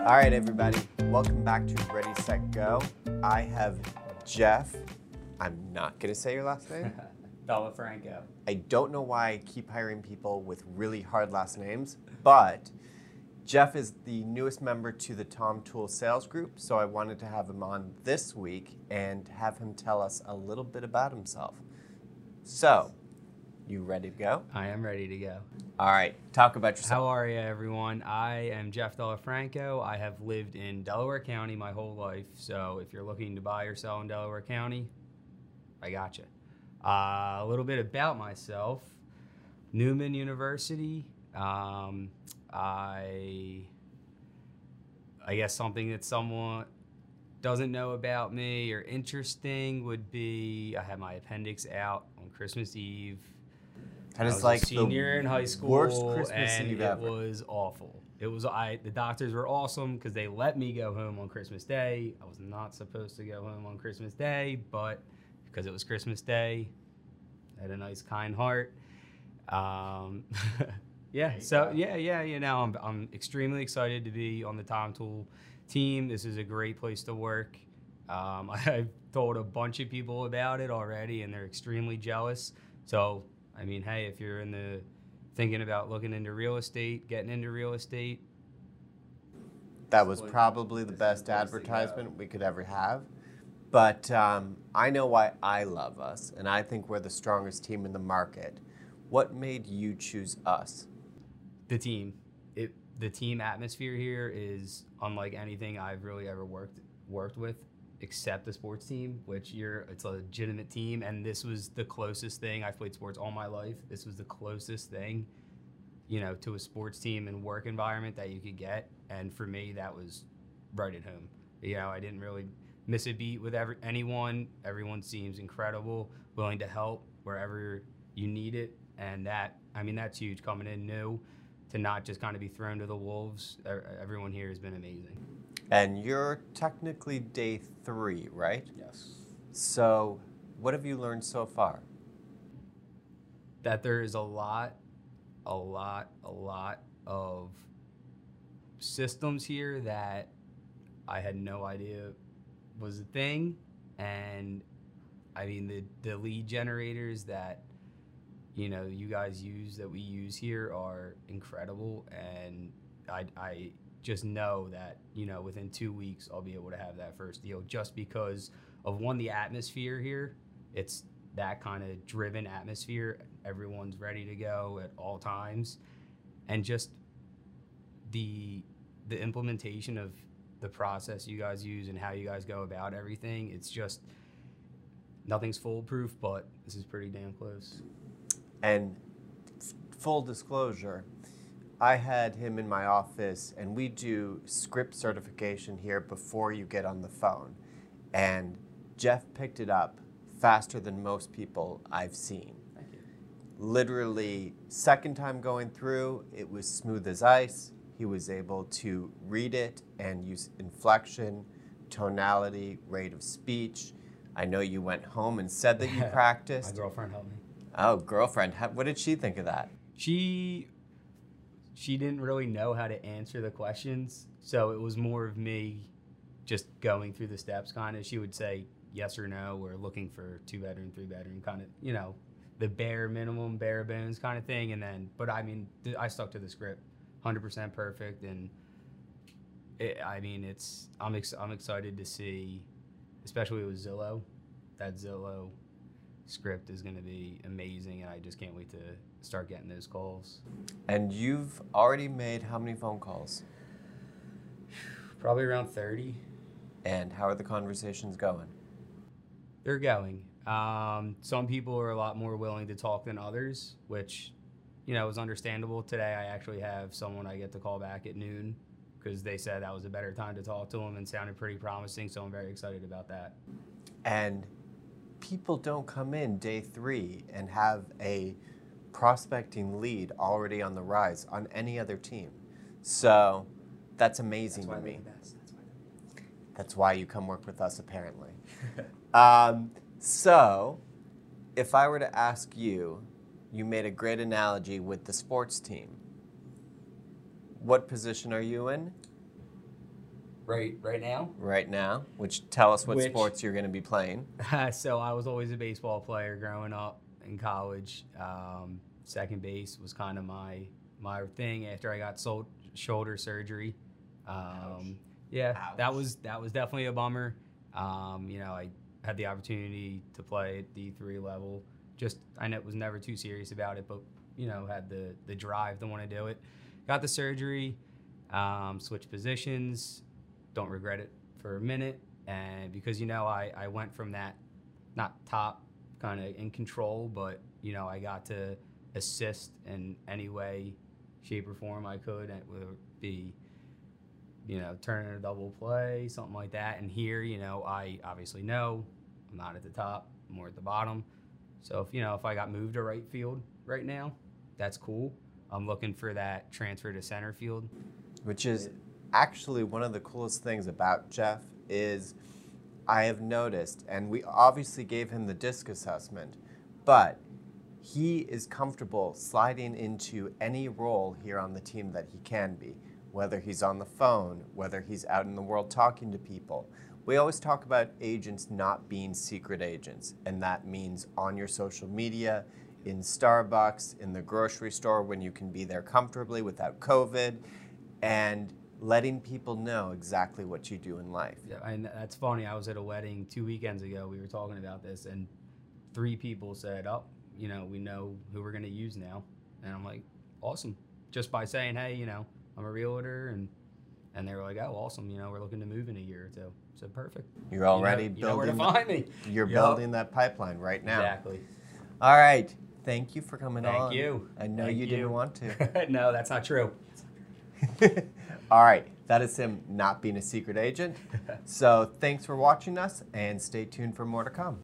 All right, everybody, welcome back to Ready, Set, Go. I have Jeff. I'm not going to say your last name. Dalla Franco. I don't know why I keep hiring people with really hard last names, but Jeff is the newest member to the Tom Tool sales group, so I wanted to have him on this week and have him tell us a little bit about himself. So, you ready to go? I am ready to go. All right, talk about yourself. How are you, everyone? I am Jeff Dalla Franco. I have lived in Delaware County my whole life. So if you're looking to buy or sell in Delaware County, I got you. Uh, a little bit about myself Neumann University. Um, I, I guess something that someone doesn't know about me or interesting would be I had my appendix out on Christmas Eve. That I was like a senior the in high school, worst Christmas and Eve it ever. was awful. It was I. The doctors were awesome because they let me go home on Christmas Day. I was not supposed to go home on Christmas Day, but because it was Christmas Day, I had a nice, kind heart. Um, yeah. So yeah, yeah. You know, I'm I'm extremely excited to be on the Tom Tool team. This is a great place to work. Um, I've told a bunch of people about it already, and they're extremely jealous. So, I mean, hey, if you're in the thinking about looking into real estate, getting into real estate, That was probably the best the place to go. advertisement we could ever have. But um, I know why I love us, and I think we're the strongest team in the market. What made you choose us? the team, it the team atmosphere here is unlike anything I've really ever worked worked with, except the sports team, which you're it's a legitimate team, and this was the closest thing I've played sports all my life. This was the closest thing, you know, to a sports team and work environment that you could get, and for me that was right at home. You know, I didn't really miss a beat with every, anyone. Everyone seems incredible, willing to help wherever you need it, and that I mean that's huge coming in new to not just kind of be thrown to the wolves. Everyone here has been amazing. And you're technically day three, right? Yes. So, what have you learned so far? That there is a lot, a lot, a lot of systems here that I had no idea was a thing, and I mean the the lead generators that you know you guys use that we use here are incredible, and I I just know that you know within two weeks I'll be able to have that first deal just because of one the atmosphere here. It's that kind of driven atmosphere. Everyone's ready to go at all times, and just the the implementation of the process you guys use and how you guys go about everything. It's just nothing's foolproof, but this is pretty damn close. And full disclosure, I had him in my office, and we do script certification here before you get on the phone. And Jeff picked it up faster than most people I've seen. Thank you. Literally, second time going through, it was smooth as ice. He was able to read it and use inflection, tonality, rate of speech. I know you went home and said that you practiced. My girlfriend helped me. Oh, girlfriend, what did she think of that? She she didn't really know how to answer the questions, so it was more of me just going through the steps kind of. She would say yes or no, we're looking for two bedroom, three bedroom kind of, you know, the bare minimum, bare bones kind of thing and then but I mean, I stuck to the script. 100% perfect and it, I mean, it's I'm ex- I'm excited to see especially with Zillow. That Zillow script is going to be amazing, and I just can't wait to start getting those calls. And you've already made how many phone calls? Probably around 30. And how are the conversations going? They're going. Um, some people are a lot more willing to talk than others, which, you know, is understandable. Today, I actually have someone I get to call back at noon because they said that was a better time to talk to them and sounded pretty promising. So I'm very excited about that. And people don't come in day three and have a prospecting lead already on the rise on any other team. So that's amazing to me. That's why you come work with us, apparently. um, so, if I were to ask you, you made a great analogy with the sports team. What position are you in? Right right now. right now, which tell us what Which- sports you're going to be playing. so I was always a baseball player growing up in college. Um, second base was kind of my my thing after I got sol- shoulder surgery. Um, yeah, that was that was definitely a bummer. Um, you know, I had the opportunity to play at D three level. Just I know was never too serious about it, but you know had the the drive to want to do it. Got the surgery, um, switched positions. Don't regret it for a minute, and because you know I I went from that not top kind of in control, but you know I got to assist in any way, shape or form I could, and it would be you know, turning a double play, something like that. And here, you know, I obviously know I'm not at the top, I'm more at the bottom. So if you know, if I got moved to right field right now, that's cool. I'm looking for that transfer to center field. which is actually one of the coolest things about Jeff is I have noticed, and we obviously gave him the disc assessment, but he is comfortable sliding into any role here on the team that he can be, whether he's on the phone, whether he's out in the world talking to people. We always talk about agents not being secret agents, and that means on your social media, in Starbucks, in the grocery store when you can be there comfortably without COVID, and letting people know exactly what you do in life. Yeah, and that's funny. I was at a wedding two weekends ago. We were talking about this, and three people said, "Oh, you know, we know who we're going to use now." And I'm like, "Awesome!" Just by saying, "Hey, you know, I'm a realtor," and and they were like, "Oh, awesome! You know, we're looking to move in a year or two. So perfect. You're already you know, you know where to building. find me. You're Yup. building that pipeline right now. Exactly. All right. Thank you for coming Thank on. Thank you. I know you, you. didn't want to. no, that's not true. All right. That is him not being a secret agent. so thanks for watching us and stay tuned for more to come.